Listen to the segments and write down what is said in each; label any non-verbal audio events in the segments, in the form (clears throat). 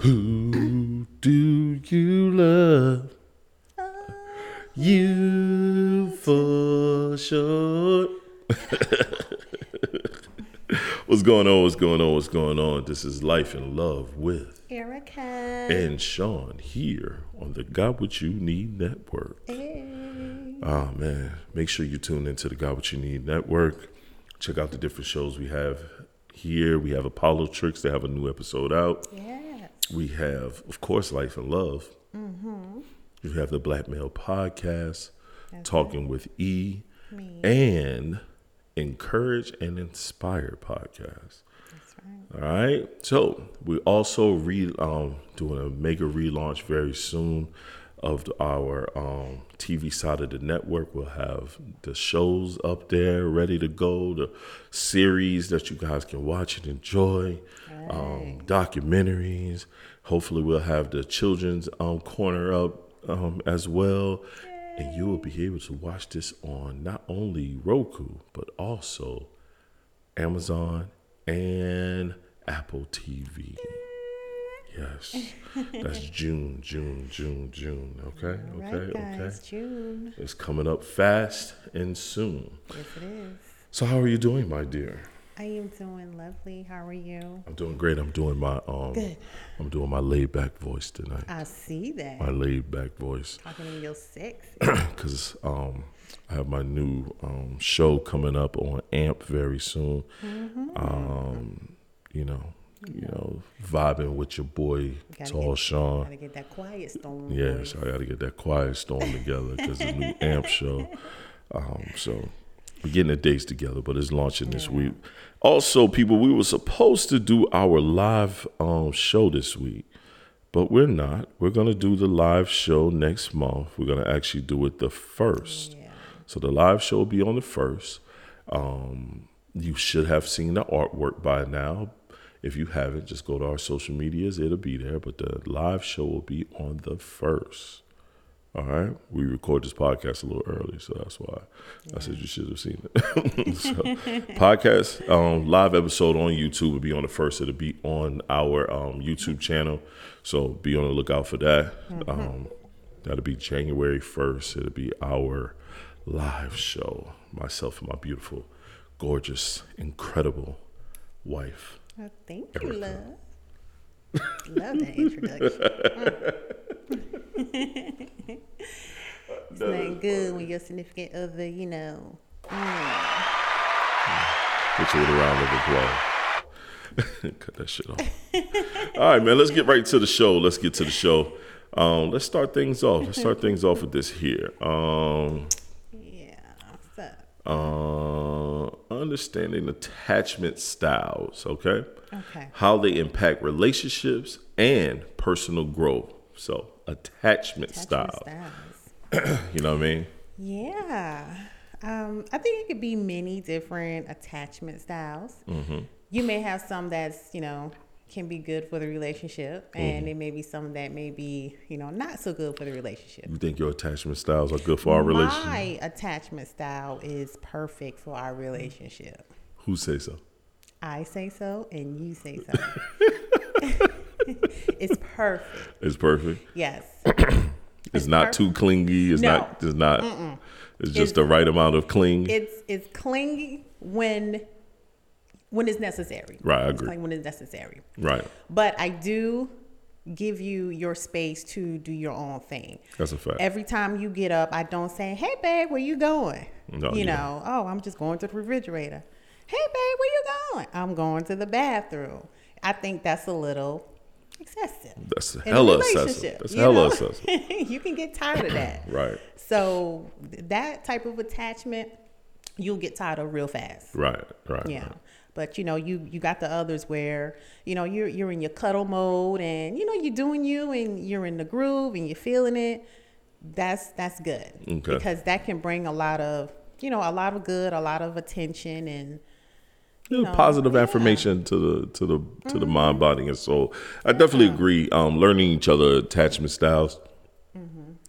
Who do you love? You for sure. (laughs) what's going on? What's going on? What's going on? This is Life and Love with Erica. and Shon here on the Got What You Need Network. Hey. Oh man, make sure you tune into the Got What You Need Network. Check out the different shows we have here. We have Apollo Tricks. They have a new episode out. Yes. We have, of course, Life and Love. Mm-hmm. We have the Black Male Podcast, That's Talking with E, Me. and Encourage and Inspire Podcast. Right. All right. So we also re um, doing a mega relaunch very soon of our um, TV side of the network. We'll have the shows up there ready to go, the series that you guys can watch and enjoy, um, documentaries. Hopefully, we'll have the children's um, corner up um, as well. And you will be able to watch this on not only Roku, but also Amazon and Apple TV. Yes, (laughs) that's June, June, June, June. Okay, okay, right, okay. guys. June. It's coming up fast and soon. Yes, it is. So, how are you doing, my dear? I am doing lovely. How are you? I'm doing great. I'm doing my um, Good. I'm doing my laid back voice tonight. I see that. My laid back voice, Talking in your sex. because (clears throat) um, I have my new um show coming up on AMP very soon. Mm-hmm. Um, you know, you know, vibing with your boy Tall get- Shon. Gotta get that quiet storm. Yes. I got to get that quiet storm together because the new AMP show. (laughs) Um, so we're getting the dates together, but it's launching this week. Also, people, we were supposed to do our live um, show this week, but we're not. We're gonna do the live show next month. We're gonna actually do it the first. Yeah. So the live show will be on the first. Um, you should have seen the artwork by now. If you haven't, just go to our social medias. It'll be there. But the live show will be on the first. All right. We record this podcast a little early, so that's why I said you should have seen it. (laughs) so, podcast um, live episode on YouTube will be on the first. It'll be on our um, YouTube channel, so be on the lookout for that. Um, that'll be January first. It'll be our live show. Myself and my beautiful, gorgeous, incredible wife. Oh, thank you, Erica. love. Love that introduction. (laughs) (laughs) it's not good when your significant other, you know. mm, Hit you with a round of applause. Cut that shit off. All right, man. Let's get right to the show. Let's get to the show. Um, let's start things off. Let's start things off with this here. Um, Yeah. So, uh, understanding attachment styles. Okay. okay. How they impact relationships and personal growth. So attachment, Attachment style. styles. (clears throat) You know what I mean? Yeah. Um, I think it could be many different attachment styles. Mm-hmm. You may have some that's, you know, can be good for the relationship, Mm-hmm. and it may be some that may be, you know, not so good for the relationship. You think your attachment styles are good for our relationship? My attachment style is perfect for our relationship. Who say so? I say so, and you say so. (laughs) (laughs) it's perfect. It's perfect. Yes. (clears throat) It's not too clingy. It's No. not. It's not. It's just the right amount of cling. It's it's clingy when when it's necessary. Right, I It's agree. when it's necessary. right. But I do give you your space to do your own thing. That's a fact. Every time you get up, I don't say, "Hey, babe, where you going?" No, you you know, oh, I'm just going to the refrigerator. Hey, babe, where you going? I'm going to the bathroom. I think that's a little excessive. That's hella excessive. That's you hella know? excessive. (laughs) you can get tired of that. (clears throat) Right. So that type of attachment, you'll get tired of real fast. Right. Right. Yeah. right. But you know, you you got the others where, you know, you're you're in your cuddle mode and you know, you're doing you and you're in the groove and you're feeling it. That's that's good. Okay. Because that can bring a lot of, you know, a lot of good, a lot of attention and Yeah, positive yeah. affirmation to the to the to the mind, body, and soul. I definitely agree. Um, learning each other attachment styles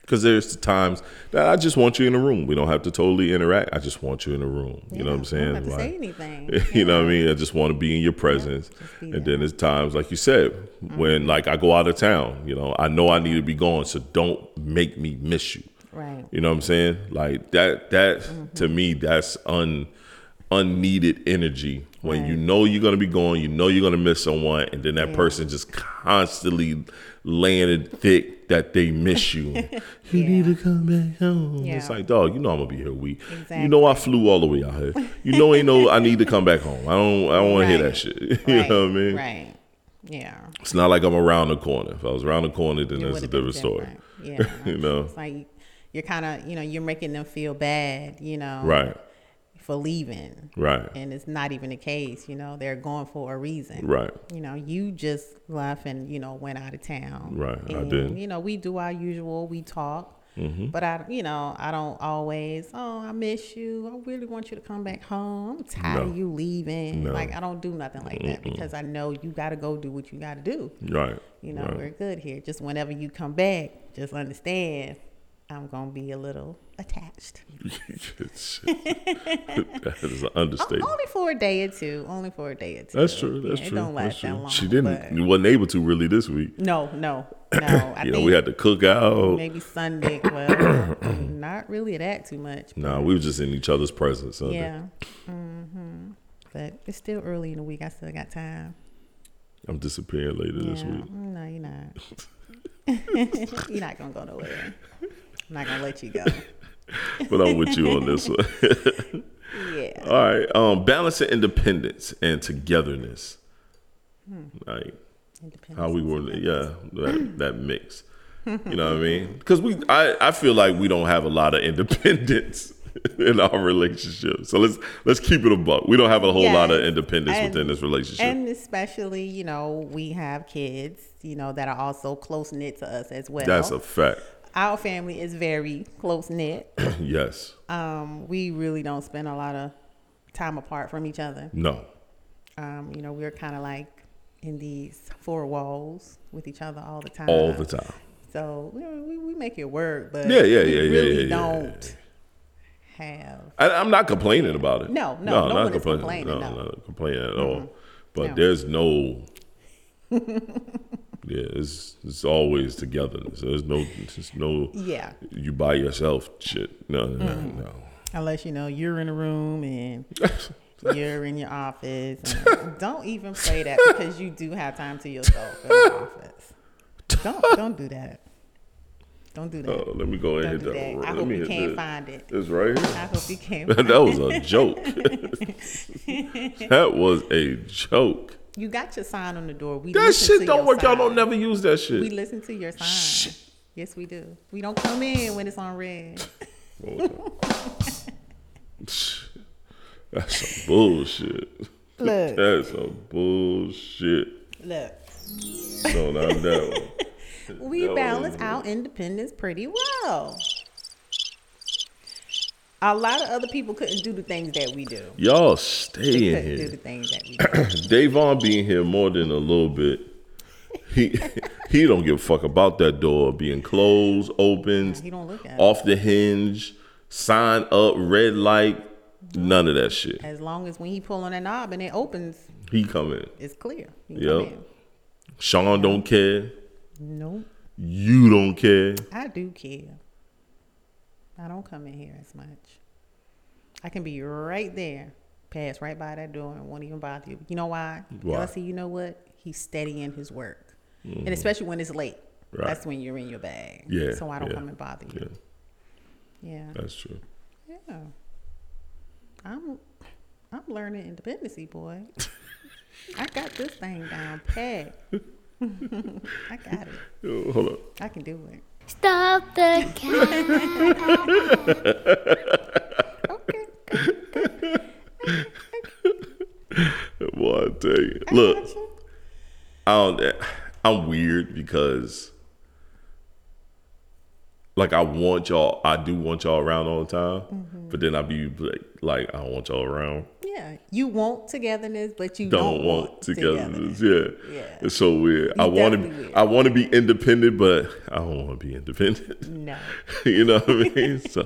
Because there's times that I just want you in a room. We don't have to totally interact. I just want you in a room. You know what I'm saying? don't have to Like- say anything. (laughs) you know what I mean? I just want to be in your presence. be and. Mm-hmm. then there's times, like you said, when like I go out of town, you know, I know I need to be gone, so don't make me miss you. Right. You know what I'm saying? Like that that Mm-hmm. to me that's un unneeded energy when you know you're gonna be going, you know you're gonna miss someone, and then that person just constantly laying it thick that they miss you. (laughs) you need to come back home. It's like, dog, you know I'm gonna be here a week. You know I flew all the way out here. You know ain't no I need to come back home. I don't I don't wanna hear that shit. (laughs) you Right. know what I mean? Right. Yeah. It's not like I'm around the corner. If I was around the corner, then It a would've different story. different. Yeah. (laughs) You know? It's like you're kind of, you know, you're making them feel bad, you know, Right. For leaving. Right. And it's not even the case, you know, they're going for a reason. Right. You know, you just left and, you know, went out of town. Right, I did. Mm-hmm. You know, we do our usual, we talk. But I, you know, I don't always. Oh, I miss you. I really want you to come back home. I'm tired No. of you leaving. No. Like I don't do nothing like that because I know you got to go do what you got to do. Right. You know, right. we're good here. Just whenever you come back, just understand I'm gonna be a little attached. (laughs) that is an understatement. Only for a day or two. Only for a day or two. That's true. That's Yeah, true. It don't last that long. She didn't. but- You wasn't able to really this week. No, no, no. (coughs) I You know, think we had to cook out. maybe Sunday. Well, (coughs) not really that too much. Nah, we were just in each other's presence. Sunday. Yeah. hmm But it's still early in the week. I still got time. I'm disappearing later Yeah. this week. No, you're not. (laughs) (laughs) you're not gonna go nowhere. I'm not gonna let you go. (laughs) But I'm with you on this one. (laughs) Yeah. All right. Um, balancing independence and togetherness. Hmm. Like how we were, yeah, that, (laughs) that mix. You know what I mean? Because we, I, I feel like we don't have a lot of independence in our relationship. So let's let's keep it a buck. We don't have a whole lot of independence And- within this relationship. And especially, you know, we have kids, you know, that are also close knit to us as well. That's a fact. Our family is very close knit. (coughs) yes. Um, we really don't spend a lot of time apart from each other. No. Um, you know, we're kind of like in these four walls with each other all the time. All the time. So we, we, we make it work, but Yeah, yeah, we yeah, yeah, really yeah, yeah, don't have. I, I'm not complaining about it. No, no, no not one is complaining, No, no. Mm-hmm. not complaining at all. But No. there's no. (laughs) yeah, it's it's always togetherness. There's no, there's no. Yeah, You by yourself, shit. No, no, Mm-hmm. no. unless you know you're in a room and (laughs) you're in your office. And don't even play that because you do have time to yourself in the office. Don't don't do that. Don't do that. Oh, let me go ahead hit that. that. I Let hope me you can't this. find it. It's right here. I hope you (laughs) can't. (laughs) that was a joke. that was a joke. You got your sign on the door. We That shit to don't your work. Y'all don't never use that shit. We listen to your sign. Yes, we do. We don't come in when it's on red. (laughs) That's some bullshit. Look. That's some bullshit. Look, No, not that one. (laughs) we No. balance our independence pretty well. A lot of other people couldn't do the things that we do. Y'all stay in couldn't do the here. things that we (clears throat) do. Davon being here more than a little bit. He he don't give a fuck about that door being closed, don't look at it. off the hinge, sign up, red light, none of that shit. As long as when he pull on that knob and it opens, He come in. it's clear. He Yep. Sean don't care. Nope. You don't care. I do care. I don't come in here as much. I can be right there, pass right by that door, and won't even bother you. You know why? Why? See, you know what? He's steady in his work, and especially when it's late. Mm-hmm. Right. That's when you're in your bag. Yeah, So I don't yeah, come and bother Yeah, you. Yeah. that's true. Yeah. I'm I'm learning independency, boy. I got this thing down pat. (laughs) I got it. (laughs) Hold up. I can do it. Stop the cat. (laughs) Okay. Boy, I tell you. Look. I don't, I'm weird because, like, I want y'all. I do want y'all around all the time, Mm-hmm. but then I be like, like, I don't want y'all around. Yeah. You want togetherness, but you don't, don't, want togetherness. Yeah. Yeah. It's so weird. I want to. I want to be independent, but I don't want to be independent. No, (laughs) you know what I mean? (laughs) So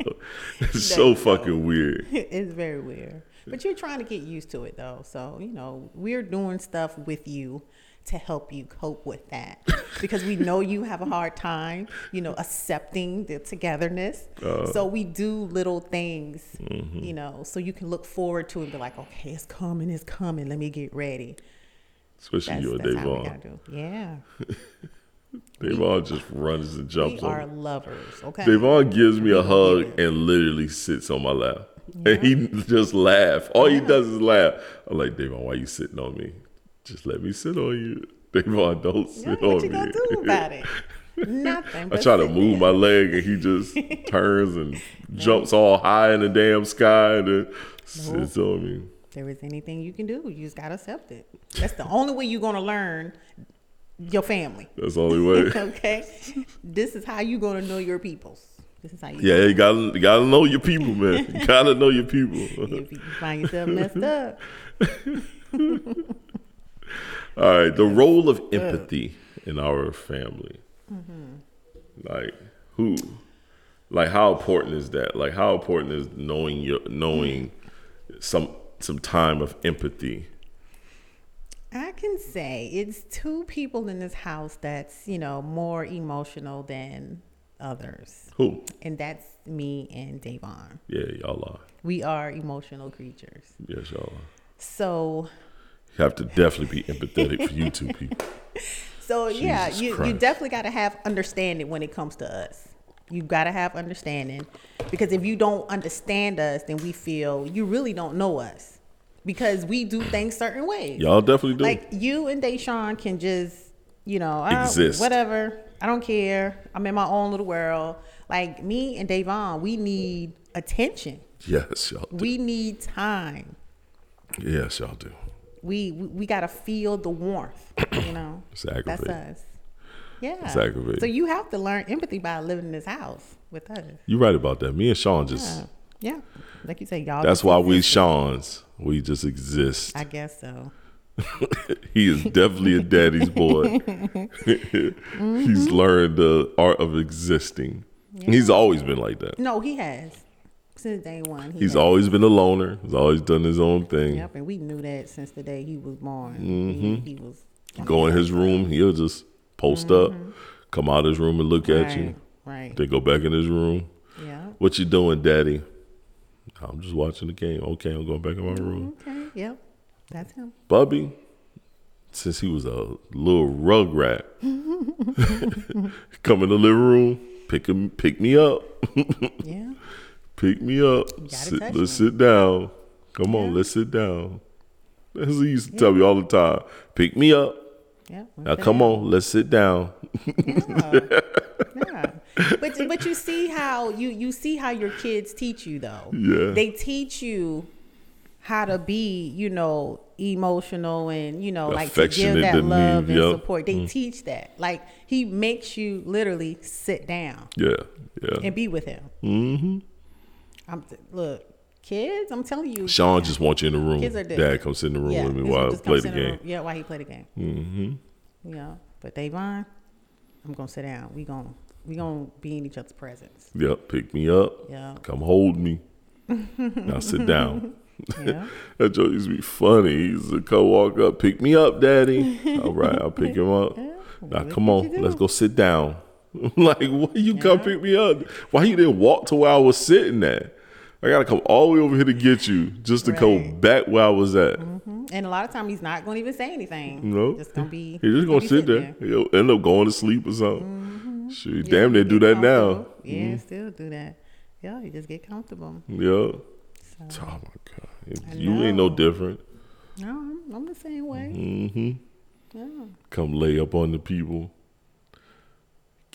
it's so fucking weird. (laughs) it's very weird. But you're trying to get used to it though. So, you know, we're doing stuff with you to help you cope with that. Because we know you have a hard time, you know, accepting the togetherness. Uh. so we do little things, Mm-hmm. you know, so you can look forward to it and be like, okay, it's coming, it's coming. Let me get ready. Especially you and that's how we gotta Davon. Yeah. (laughs) Davon just runs and jumps. We are on. lovers. Okay. Davon gives me a hug it. and literally sits on my lap. And he just laughs. All he does is laugh. I'm like, Davon, why are you sitting on me? Just let me sit on you. (laughs) Davon, oh, don't sit on what you me. gonna do (laughs) about it? Nothing. I try to move there. my leg and he just (laughs) turns and jumps all high in the damn sky and then sits on me. there is anything you can do. You just gotta accept it. That's the only way you're gonna learn your family. That's the only way. Okay, this is how you gonna know your peoples. This is how you. yeah, you gotta you gotta know your people, man. You gotta know your people. If you find yourself messed up, All right, the role of empathy in our family. Mm-hmm. Like who? Like how important is that? Like how important is knowing your knowing some some time of empathy? I can say it's two people in this house that's you know more emotional than others, Who? and that's me and Davon. Yeah, y'all are. We are emotional creatures. Yes, y'all are. So have to definitely be empathetic for you two people. (laughs) So yeah, Jesus you, you Christ. definitely got to have understanding when it comes to us. You got to have understanding because if you don't understand us, then we feel you really don't know us because we do (clears throat) things certain ways. Y'all definitely do. Like you and Deshaun can just, you know, uh, Exist. whatever. I don't care. I'm in my own little world. Like me and Davon, we need attention. yes, y'all do. We need time. yes, y'all do. We we, we got to feel the warmth. You know, (coughs) It's that's us. Yeah. So you have to learn empathy by living in this house with us. you're right about that. Me and Sean just Yeah. Yeah. Like you say, y'all. that's why we. Sean's. We just exist. I guess so. (laughs) he is definitely a daddy's boy. (laughs) (laughs) He's mm-hmm. learned the art of existing. He's always been like that. No, he has since day one. He He's always been a loner. He's always done his own thing. Yep, and we knew that since the day he was born. Mm-hmm. He, he was. Go in his room, he'll just post up, come out his room and look at you. Right. Right. Then go back in his room. Yeah. What you doing, daddy? I'm just watching the game. Okay, I'm going back in my room. Okay. Yep. That's him. Bubby, since he was a little rug rat, (laughs) (laughs) come in the living room, pick him, pick me up, (laughs) Yeah. Pick me up. Sit, let's him. sit down. Come on, let's sit down. That's what he used to tell me all the time. Pick me up. Yeah. Now come on, let's sit down. (laughs) Yeah. But but you see how you you see how your kids teach you though. Yeah. They teach you how to be, you know, emotional and you know, like to give that love me, and yep. support. They teach that. Like he makes you literally sit down Yeah, yeah. and be with him. Mm-hmm. I'm look, kids. I'm telling you, Sean just wants you in the room. Kids are different. Dad, come sit in the room yeah, with me while I play the game. room- Yeah, while he play the game. Mm-hmm. Yeah, but Davon, I'm gonna sit down. We gonna we gonna be in each other's presence. Yep, pick me up. Yeah. Come hold me. (laughs) now sit down. Yeah. (laughs) That joke used to be funny. He used to come walk up, pick me up, daddy. (laughs) All right, I'll pick him up. Now come on, let's go sit down. (laughs) like, why you come pick me up? Why you didn't walk to where I was sitting at? I gotta come all the way over here to get you just to go Right. back where I was at. Mhm. And a lot of time he's not gonna even say anything. No. just gonna be. He's just gonna be sit sitting there. He'll end up going to sleep or something. Shoot, Yeah, damn, they do that now. Yeah, still do that. Yeah, you just get comfortable. Yeah. Oh my god, you ain't no different. no, I'm, I'm the same way. Mm-hmm. Yeah. Come lay up on the people.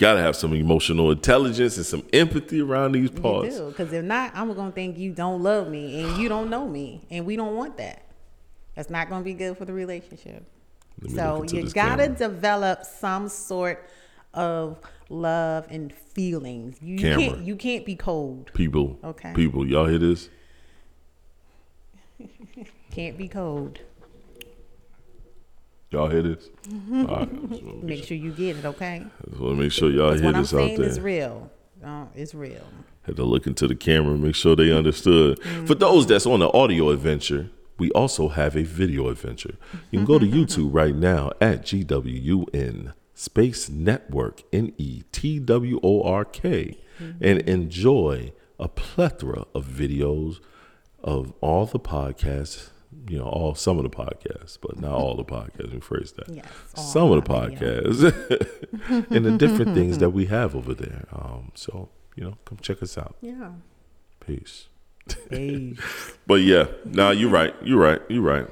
Gotta have some emotional intelligence and some empathy around these You parts. do, because if not, I'm gonna think you don't love me and you don't know me, and we don't want that. That's not gonna be good for the relationship. So you gotta develop some sort of love and feelings. You Camera. can't you can't be cold. people. Okay. People, y'all hear this? (laughs) Can't be cold. Y'all hear this? Right. (laughs) Make sure you get it, okay? just wanna make sure y'all hear what I'm this out saying is real. Uh, it's real. Had to look into the camera and make sure they understood. For those that's on the audio adventure, we also have a video adventure. You can go to (laughs) YouTube right now at GWUN Space Network, N E T W O R K, and enjoy a plethora of videos of all the podcasts. You know, all some of the podcasts, but not all the podcasts. Let me phrase that. Yes, some of the podcasts (laughs) and the different things that we have over there. Um, so you know, come check us out. Yeah. Peace. Hey. (laughs) But yeah, nah, you're right. You're right. You're right.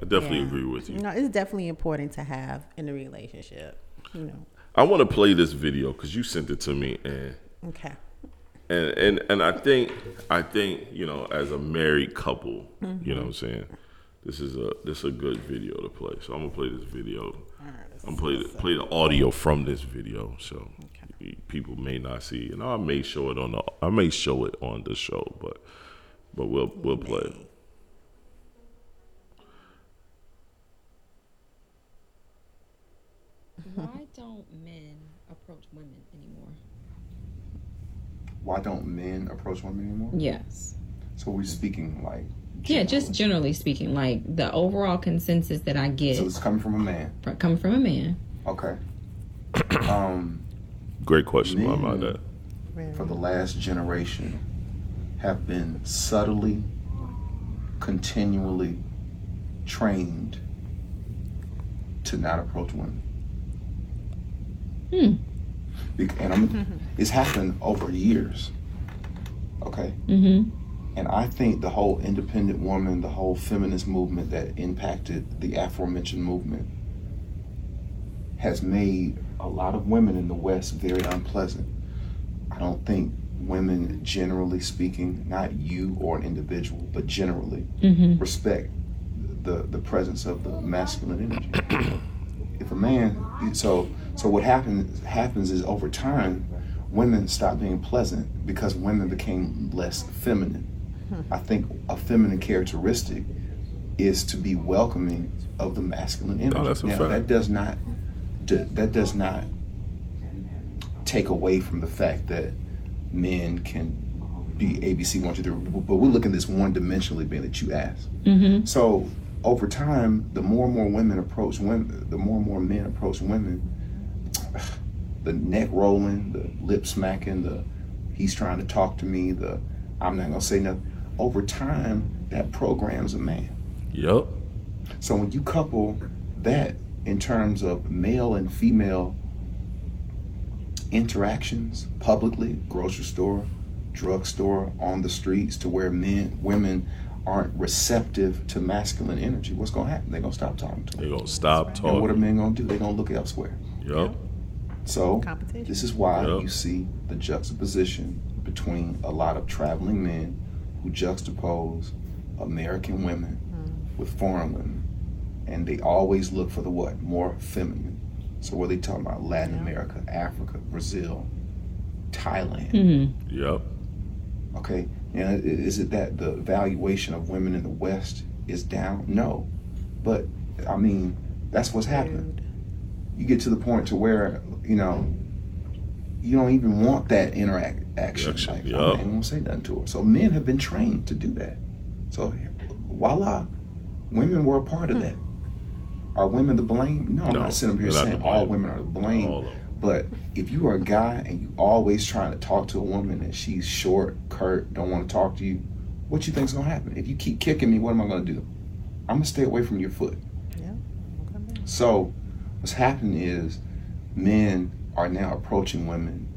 I definitely Yeah. agree with you. No, it's definitely important to have in a relationship. You know. I want to play this video because you sent it to me, and Okay. and and and I think I think you know, as a married couple, you know what I'm saying. This is a this is a good video to play. So I'm gonna play this video. All right. I'm gonna play the, play the audio from this video, so people may not see, and I may show it on the I may show it on the show, but but we'll we'll play it. Why don't men approach women anymore? Why don't men approach women anymore? Yes. So we're speaking like. Yeah, just generally speaking, like the overall consensus that I get So it's coming from a man. fr- coming from a man. Okay. (coughs) Um, Great question Man. about that. for the last generation, have been subtly, continually trained to not approach women. Hmm. And I'm, it's happened over years. Okay. Mm-hmm. And I think the whole independent woman, the whole feminist movement that impacted the aforementioned movement has made a lot of women in the West very unpleasant. I don't think women, generally speaking, not you or an individual, but generally, Mm-hmm. respect the, the presence of the masculine energy. (coughs) if a man, so so what happens happens is over time, women stop being pleasant because women became less feminine. I think a feminine characteristic is to be welcoming of the masculine energy. that's now fact. that does not that does not take away from the fact that men can be ABC one two three, but we're looking at this one dimensionally being that you asked. Mm-hmm. So over time, the more and more women approach women, the more and more men approach women. The neck rolling, the lip smacking, the he's trying to talk to me, the I'm not gonna say nothing. Over time, that programs a man. Yep. So when you couple that in terms of male and female interactions publicly, grocery store, drugstore, on the streets, to where men, women aren't receptive to masculine energy, what's gonna happen? They're gonna stop talking to them. They're gonna stop talking. And what are men gonna do? They're gonna look elsewhere. Yep. So Competition. this is why Yep. you see the juxtaposition between a lot of traveling men who juxtapose American women with foreign women. And they always look for the what? More feminine. So what are they talking about? Latin Yeah. America, Africa, Brazil, Thailand. Mm-hmm. Yep. Okay. And is it that the valuation of women in the West is down? No. But I mean, that's what's happening. You get to the point to where, you know, you don't even want that interact action. Action, Like, yup. I ain't gonna say nothing to her. So men have been trained to do that. So voila. Women were a part of that. Are women to blame? No, I'm No, not sitting up here saying all women are to blame. All. But if you are a guy and you always trying to talk to a woman and she's short, curt, don't want to talk to you, what you think's gonna happen? If you keep kicking me, what am I gonna do? I'm gonna stay away from your foot. Yeah. Okay. So what's happening is men are now approaching women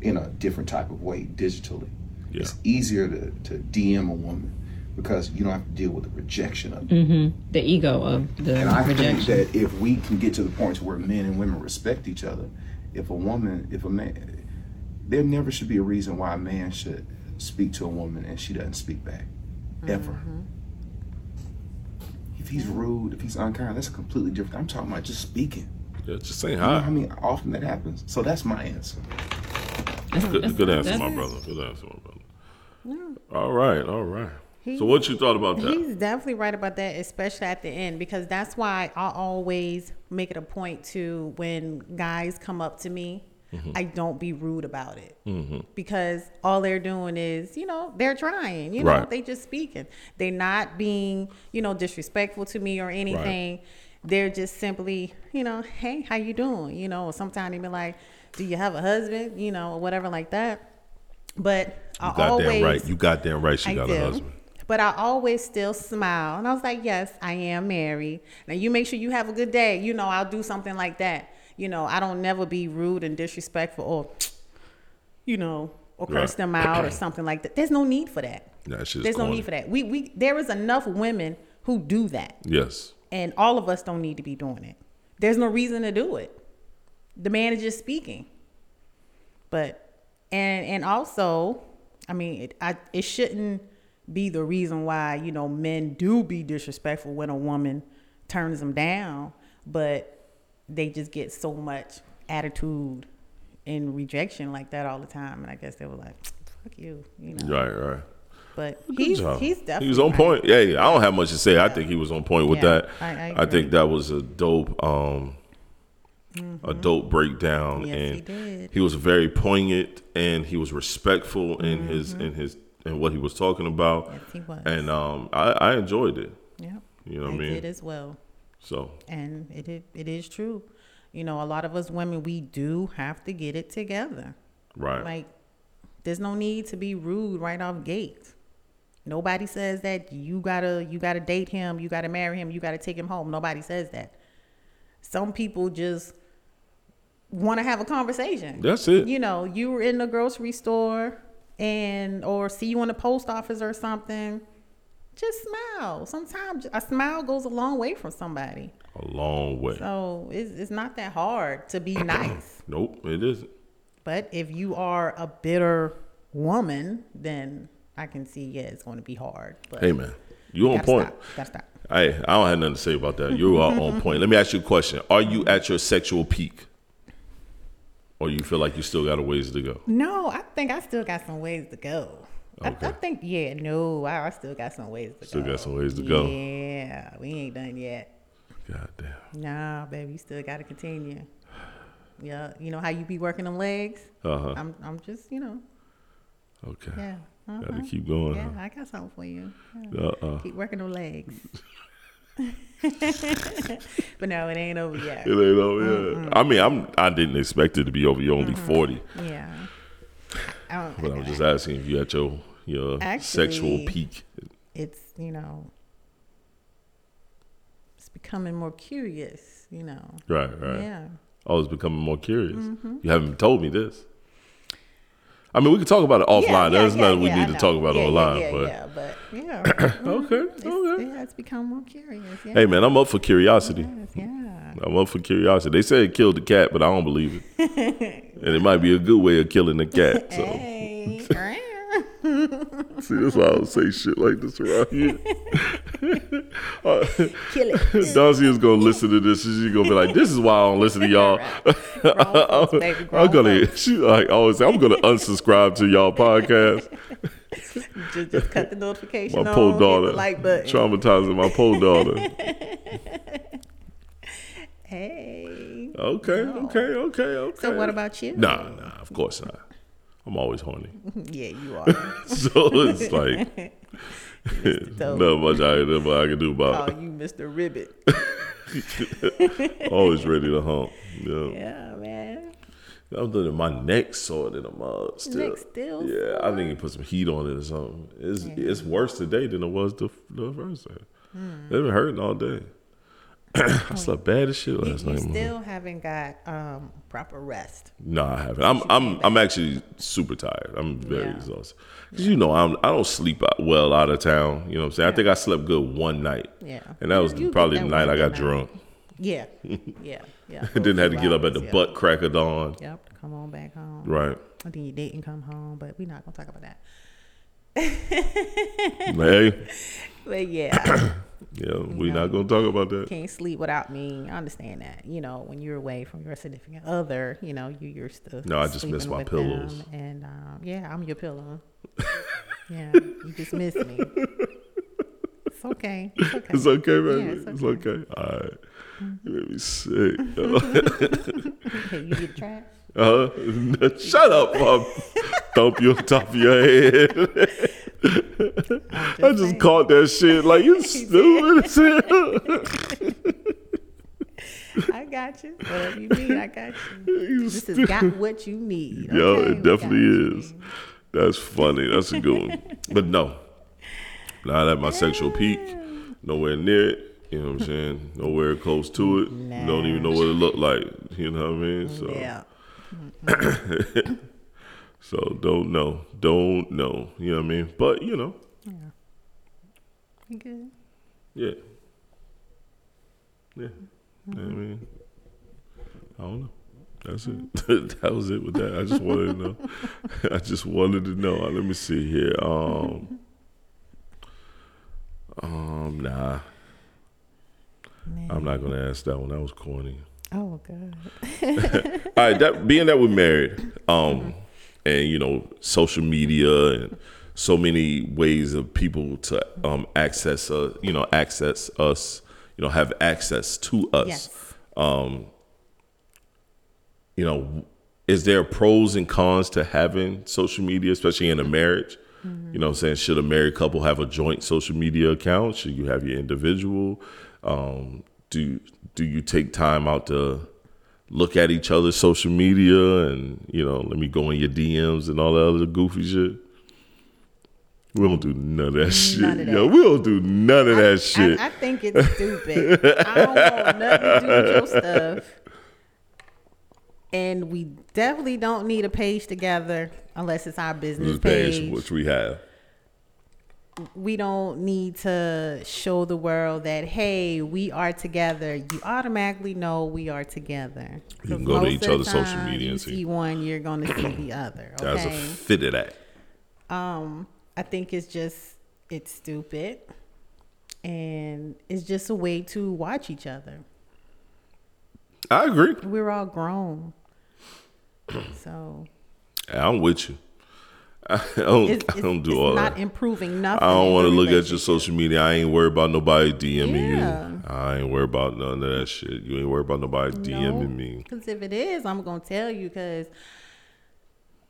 in a different type of way digitally. Yeah. It's easier to, to DM a woman because you don't have to deal with the rejection of. Mm-hmm. The ego of the And I think rejection. that if we can get to the point to where men and women respect each other, if a woman, if a man, there never should be a reason why a man should speak to a woman and she doesn't speak back, ever. If he's rude, if he's unkind, that's completely different. I'm talking about just speaking. Yeah. Just saying You know how many often that happens? So that's my answer. That's- Good, that's- good answer, that's- my brother. Good answer, my brother. All right. All right. He's- So what you thought about that? He's definitely right about that, especially at the end, because that's why I always make it a point to when guys come up to me, Mm-hmm. I don't be rude about it. Because all they're doing is, you know, they're trying, you know, Right. they just speaking. They're not being, you know, disrespectful to me or anything. They're just simply, you know, hey, how you doing? You know, or sometimes they be like, do you have a husband? You know, or whatever like that. But I You goddamn always right. You goddamn right. She I got do. a husband. But I always still smile. And I was like, yes, I am married. Now you make sure you have a good day. You know, I'll do something like that. You know, I don't never be rude and disrespectful or, you know, or curse Right. them out or something like that. There's no need for that. Shit's There's no need for that. We we there is enough women who do that. Yes. And all of us don't need to be doing it. There's no reason to do it. The man is just speaking. But and and also, I mean, it I, it shouldn't be the reason why you know men do be disrespectful when a woman turns them down, but they just get so much attitude and rejection like that all the time, and I guess they were like, "Fuck you," you know. Right. Right. But he's he's definitely he was on right. point. Yeah, yeah, I don't have much to say. I think he was on point with Yeah, that. I- I I, think that was a dope, um, a dope breakdown, Mm-hmm. Yes, and he did. he was very poignant and he was respectful in Mm-hmm. his in his and what he was talking about. Yes, he was. And um, I, I enjoyed it. Yeah, You know what I mean? did as well. So and it it is true. You know, a lot of us women we do have to get it together. right, Like, there's no need to be rude right off gate. Nobody says that you gotta you gotta date him, you gotta marry him, you gotta take him home. Nobody says that. Some people just want to have a conversation. That's it. You know, you were in the grocery store and or see you in the post office or something. Just smile. Sometimes a smile goes a long way from somebody. a long way. So it's, it's not that hard to be (coughs) nice. Nope, it isn't. But if you are a bitter woman, then I can see, yeah, it's going to be hard. But Hey man, you on point. Stop. Stop. Hey, I don't have nothing to say about that. You are on point. Let me ask you a question: Are you at your sexual peak, or you feel like you still got a ways to go? No, I think I still got some ways to go. I, I think, yeah, no, I, I still got some ways to Still go. Still got some ways to go. Yeah, we ain't done yet. God damn. Nah, baby, you still got to continue. Yeah, you know how you be working them legs? Uh huh. I'm, I'm just, you know, Okay. yeah. Got to uh-huh. keep going. Yeah, I got something for you. Yeah. Uh uh. Keep working them legs. (laughs) (laughs) but no, it ain't over yet. It ain't over yet. I mean, I'm. I didn't expect it to be over. You're only forty, Yeah. I don't, but I was just asking if you at your your sexual peak. it's you know, it's becoming more curious. You know. Right. Right. Yeah. I was becoming more curious. Mm-hmm. You haven't told me this. I mean, we can talk about it offline. Yeah, yeah, There's yeah, nothing we need to talk about online. But yeah, but yeah. (coughs) okay, mm, It's, okay. yeah, it's become more curious. Yeah. Hey man, I'm up for curiosity. Yes, yeah. I'm up for curiosity. They say it killed the cat, but I don't believe it. (laughs) and it might be a good way of killing the cat. So Hey. (laughs) see, that's why I don't say shit like this around here. (laughs) Uh, Kill it. (laughs) Darcy is gonna listen to this, she's gonna be like, "This is why I don't listen to y'all." (laughs) Folks, baby, I'm gonna, she like always say, "I'm gonna unsubscribe to y'all podcast." just, just cut the notification My poor daughter, like button. traumatizing my poor daughter. Hey. Okay, okay, okay, okay. So what about you? Nah, nah. Of course not. I'm always horny, (laughs) Yeah, you are. (laughs) so it's (laughs) like not much I, much I can do about Oh, it. you Mr. Ribbit. Always ready to hump. Yeah. Yeah, man. I'm doing my neck sore than a mug still. Neck still Yeah, I think you put some heat on it or something. It's it's worse today than it was the, the first day. Hmm. It's been hurting all day. (coughs) I slept bad as shit last you night. man. still haven't got um, proper rest. No, I haven't. I'm I'm I'm actually super tired. I'm very Yeah. exhausted. Cause you know I'm I don't sleep well out of town. You know what I'm saying? I think I slept good one night. Yeah. And that was You probably the night I got night. drunk. (laughs) Yeah, yeah, yeah. Then had to get up at the Yep. butt crack of dawn. Yep, come on back home. Right. I think you didn't come home, but we're not gonna talk about that. (laughs) hey. But yeah, (coughs) Yeah, we're not gonna talk about that. can't sleep without me. I understand that. You know, when you're away from your significant other, you know, you you're still. No, I just miss my pillows. them, and um, yeah, I'm your pillow. (laughs) yeah, you just miss me. It's okay. It's okay. It's okay, baby. Yeah, it's it's, okay. okay. All right. You made me sick. (laughs) Hey, you get trash? Uh, (laughs) shut up, Mom. Thump you on top of your head. I just saying. caught that shit. Like, you (laughs) stupid. (laughs) I got you. Whatever you need, I got you. This has got what you need. Yo, it definitely is. That's funny. That's a good one. But no, not at my sexual peak. Nowhere near it. You know what I'm saying? Nowhere close to it. Don't even know what it looked like. You know what I mean? So, Yeah. (coughs) so don't know. Don't know. You know what I mean? But you know, You good? yeah, yeah. What I mean, I don't know. That's it. (laughs) that was it with that. I just wanted to know. (laughs) I just wanted to know. Uh, Let me see here. Um, um, nah. I'm not gonna ask that one. That was corny. Oh God. (laughs) All right, that being that we're married, um, and you know, social media and so many ways of people to um access uh, you know, access us, you know, have access to us. Yes. You know, is there pros and cons to having social media, especially in a marriage? You know what I'm saying? Should a married couple have a joint social media account? Should you have your individual? Um, do do you take time out to look at each other's social media and you know let me go in your DMs and all that other goofy shit. We don't do none of that shit. None of Yo, we don't do none of that shit. I, I think it's stupid. I don't want nothing to do with your stuff. And we definitely don't need a page together unless it's our business page, page. which we have. We don't need to show the world that hey we are together you automatically know we are together You can go to each other's social media and see. one you're gonna see the other That's a fit of that. um i think it's just it's stupid and it's just a way to watch each other I agree. we're all grown so I'm with you. (laughs) I don't, it's, I don't do it's all not that. improving nothing I don't want to look at your social media. I ain't worried about nobody DMing Yeah. you. I ain't worried about none of that shit. You ain't worried about nobody DMing me. Because if it is, I'm gonna tell you. Because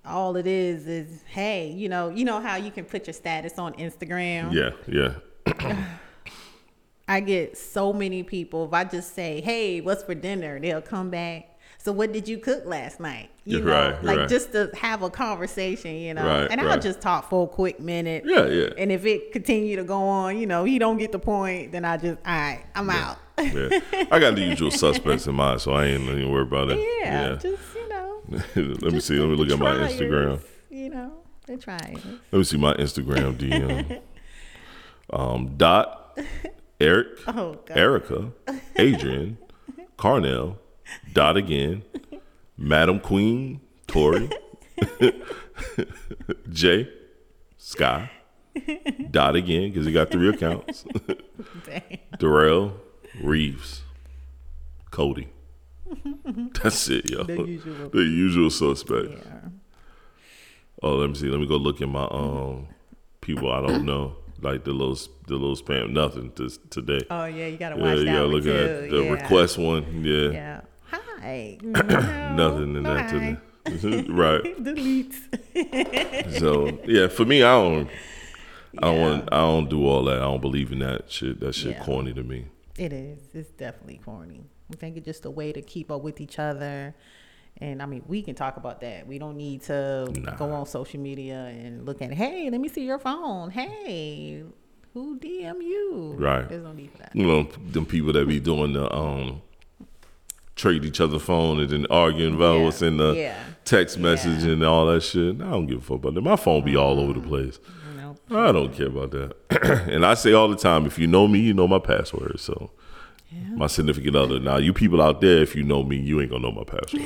all it is is, hey, you know, you know how you can put your status on Instagram. Yeah, yeah. (clears throat) I get so many people. If I just say, hey, what's for dinner? They'll come back. So what did you cook last night? You Yeah, know, right, like right. just to have a conversation, you know. Right, and I'll just talk for a quick minute. Yeah, yeah. And if it continue to go on, you know, he don't get the point, then I just, all right, I'm out. yeah. (laughs) I got the usual suspects in mind, so I ain't even worried about it. yeah, just you know. (laughs) Let me see. Let me look at my Instagram. You know, the triers. Let me see my Instagram DM. (laughs) Um, dot Eric, Oh, God. Erica, Adrian, Carnell, dot again, Madam Queen, Tori, (laughs) Jay, Sky, dot again because he got three accounts. Darrell, Reeves, Cody. That's it, yo. The usual. The usual suspect. Yeah. Oh, let me see. Let me go look at my um people I don't know, like the little the little spam. Nothing this today. Oh yeah, you gotta yeah, watch you that one look at the yeah. request one. Yeah, Yeah. Hi. (coughs) nothing in no, that hi. today. (laughs) right. (laughs) Delete. (laughs) So yeah, for me, I don't. I don't want. I don't do all that. I don't believe in that shit. That shit Yeah. corny to me. It is. It's definitely corny. I think it's just a way to keep up with each other. And I mean, we can talk about that. We don't need to Nah. go on social media and look at, hey, let me see your phone. Hey, who DM you? Right. There's no need for that. You know, them people that be doing the um trade each other phone and then arguing about Yeah. what's in the Yeah. text message Yeah. and all that shit. I don't give a fuck about that. My phone be all over the mm-hmm. place. No. I don't care about that. (clears throat) and I say all the time, if you know me, you know my password. So my significant other. Now you people out there, if you know me, you ain't gonna know my password.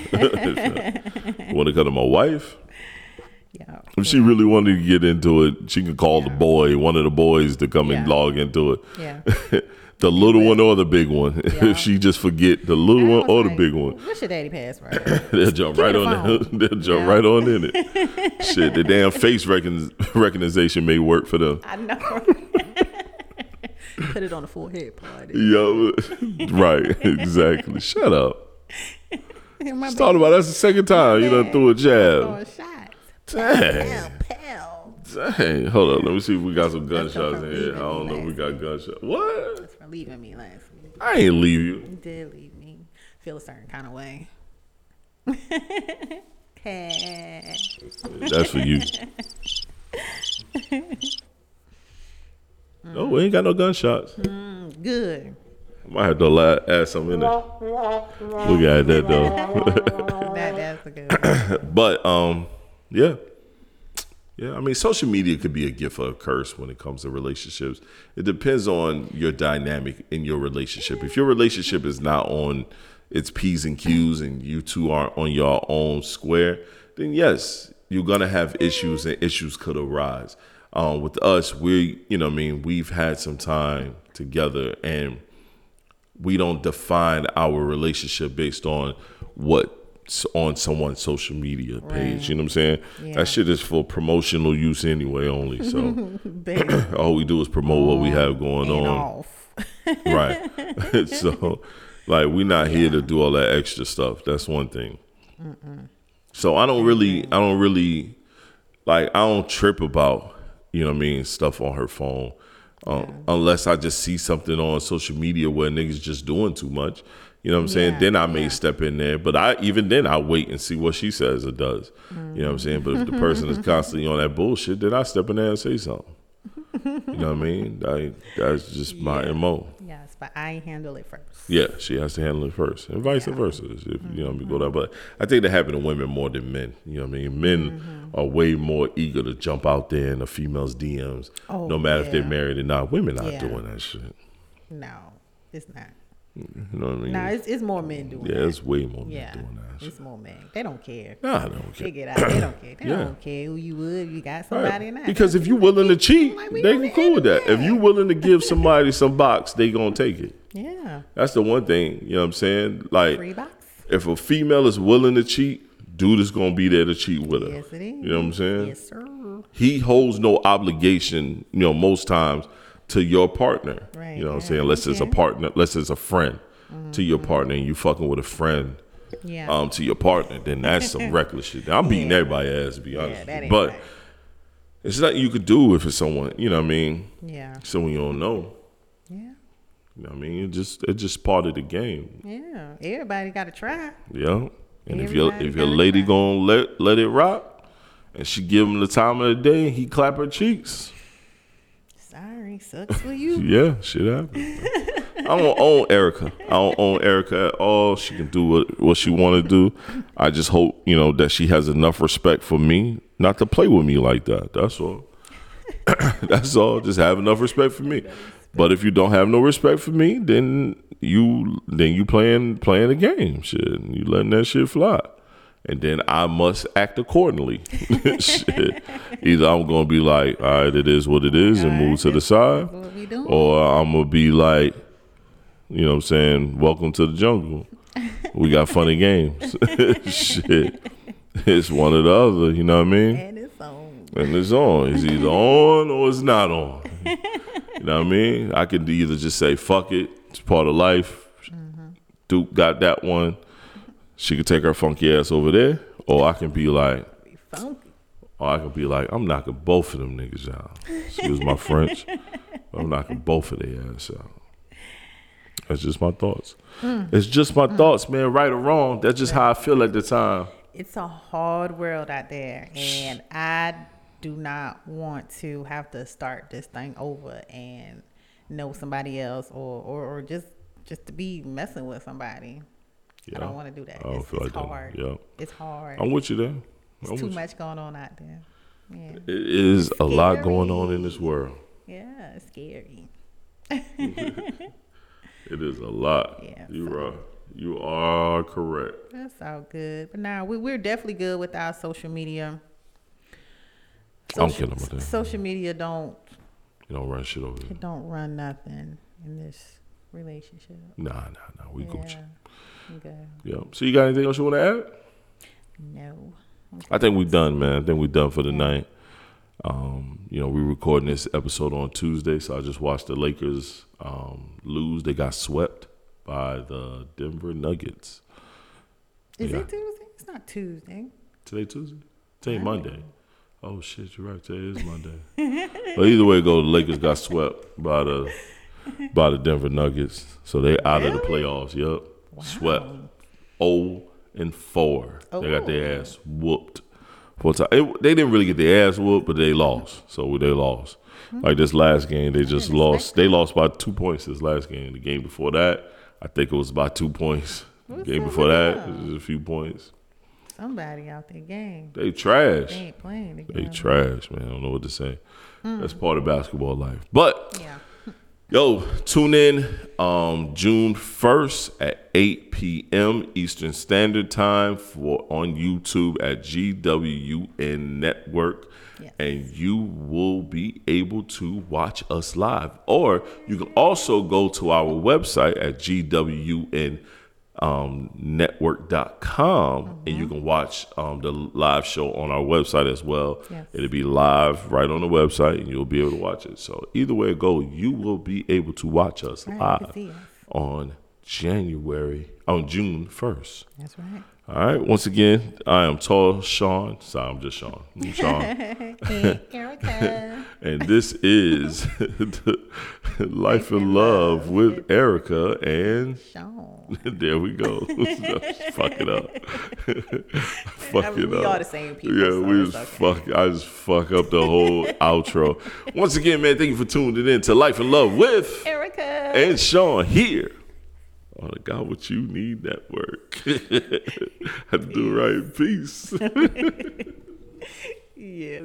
Want to come to my wife? Yeah. If she really wanted to get into it, she could call the boy, one of the boys, to come and log into it. Yeah. (laughs) the little one or the big one. (laughs) Yeah. if she just forget the little one or the big one, What's your daddy password? (laughs) they'll jump Give right the on phone. (laughs) They'll jump Yeah. right on in it. Shit, the damn face recon- recognition may work for them. I know. Put it on the forehead party. Yo, right, exactly. Shut up. Just thought about that's the second time you done threw a jab. shots. Dang. Hold on. Let me see if we got some gunshots in here. I don't know if we got gunshots. What? That's for leaving me last week. I ain't leave you. You did leave me. Feel a certain kind of way. (laughs) hey. That's for you. No, (laughs) we ain't got no gunshots. Good. I might have to add something in there. We got that though. (laughs) That, that's a good (coughs) but um, yeah, yeah. I mean, social media could be a gift or a curse when it comes to relationships. It depends on your dynamic in your relationship. If your relationship is not on its p's and q's, and you two aren't on your own square, then yes, you're gonna have issues, and issues could arise. Um, with us, we, you know, I mean, we've had some time together, and we don't define our relationship based on what's on someone's social media page. You know what I'm saying? Yeah. That shit is for promotional use anyway, only. So (laughs) (clears throat) all we do is promote what we have going on. (laughs) Right. (laughs) so, like, we're not here to do all that extra stuff. That's one thing. So I don't really, I don't really, like, I don't trip about, you know what I mean, stuff on her phone. Um, Unless I just see something on social media where niggas just doing too much. You know what I'm saying? Yeah, Then I may yeah. step in there. But I even then I wait and see what she says or does. You know what I'm saying? But if the person is constantly on that bullshit, then I step in there and say something. You know what I mean? Like that's just my MO. Yes, but I handle it first. Yeah, she has to handle it first, and vice versa. If you know, me go that. But I think that happen to women more than men. You know what I mean? Men Mm-hmm. are way more eager to jump out there in a female's DMs, Oh, no matter if they're married or not. Women are not Yeah. doing that shit. No, it's not. You know what I mean? No, it's, it's more men doing yeah, that. it's way more men yeah, doing that it's more men. They don't care. Nah, I don't They care. get out. They don't care. They (coughs) Yeah. don't care who you would. You got somebody Right. Because if you're willing to cheat, Like, they can cool with that. If internet. you willing to give somebody some box, they gonna take it. yeah, That's the one thing. You know what I'm saying? Like free box. if a female is willing to cheat, dude is gonna be there to cheat with her. Yes, it is. You know what I'm saying? Yes, sir. He holds no obligation, you know, most times to your partner. Right, You know what I'm saying? Unless it's a okay. partner, unless it's a friend to your partner and you fucking with a friend Yeah. um to your partner, then that's some (laughs) reckless shit. I'm beating Yeah. everybody's ass to be honest. yeah, But right. it's nothing you could do if it's someone, you know what I mean? Yeah. Someone you don't know. Yeah. You know what I mean? It just it's just part of the game. Yeah. Everybody got to try. Yeah. And if your if your lady try. gonna let let it rock and she give him the time of the day, he clap her cheeks. Sorry, sucks for you. (laughs) Yeah, shit happens. I don't own Erica. I don't own Erica at all. She can do what, what she want to do. I just hope, you know, that she has enough respect for me not to play with me like that. That's all. (coughs) That's all. Just have enough respect for me. But if you don't have no respect for me, then you then you playing playing the game. Shit. You letting that shit fly. And then I must act accordingly. (laughs) Either I'm gonna be like, all right, it is what it is, and move to the side What we doing? or I'm gonna be like, you know what I'm saying, welcome to the jungle. We got funny games. (laughs) Shit. It's one or the other, you know what I mean? and it's on. And it's on. It's either on or it's not on. You know what I mean? I could either just say, fuck it, it's part of life. Mm-hmm. Duke got that one. She could take her funky ass over there. Or I can be like, Be funky. or I could be like, I'm knocking both of them niggas out. Excuse my French. (laughs) I'm knocking both of their ass out. That's just my thoughts. Hmm. It's just my hmm. thoughts, man. Right or wrong, that's just how I feel at the time. It's a hard world out there, and I do not want to have to start this thing over and know somebody else, or or, or just just to be messing with somebody. I don't want to do that. I don't it's feel it's like that. hard. Yeah. It's hard. I'm with you there. I'm it's too you. much going on out there. Yeah, It is a lot going on in this world. yeah, it's scary. (laughs) It is a lot. Yeah, you so- are you are correct. That's all good. But now we, we're definitely good with our social media. I'm Social- kidding with that. Social media don't You don't run shit over it don't run nothing in this relationship. Nah, nah, nah. We yeah. Gucci. Okay. Yeah. So you got anything else you want to add? No. I think we're done, man. I think we're done for the night. Um, you know, we're recording this episode on Tuesday, so I just watched the Lakers um, lose. They got swept by the Denver Nuggets. Is Yeah. it Tuesday? It's not Tuesday. Today Tuesday? Today Monday. Oh shit, you're right. Today is Monday. (laughs) but either way go, the Lakers got swept by the by the Denver Nuggets. So they out of the playoffs. Yep. Swept. Oh and four. They got their Oh. ass whooped. Four time. It, they didn't really get their ass whooped, but they lost. So they lost. Hmm. Like this last game, they just lost. They lost by two points this last game. The game before that, I think it was by two points. What's game before that, that? it was a few points. Somebody out there game. They trash. They ain't playing They trash, man. I don't know what to say. Hmm. That's part of basketball life. But Yeah. Yo, tune in um, June first at eight p.m. Eastern Standard Time for on YouTube at GWUN Network. Yes. And you will be able to watch us live. Or you can also go to our website at GWUN um, network.com and you can watch um, the live show on our website as well. Yes. It'll be live right on the website and you'll be able to watch it. So either way it go, you will be able to watch us Right, live us. on January on June 1st. That's right. All right. Once again, I am tall Shon. Sorry, I'm just Shon. I'm Shon. (laughs) Hey, Erica. (laughs) and this is the (laughs) Life and Love with Erica and Shon. there we go. fuck it up. fuck I mean, it we up. We all the same people, Yeah, so we just okay. fuck. I just fuck up the whole outro. Once again, man, thank you for tuning in to Life and Love with Erica. and Shon here on the Got What You Need Network. (laughs) (laughs) Had to do right. Peace. (laughs) yeah.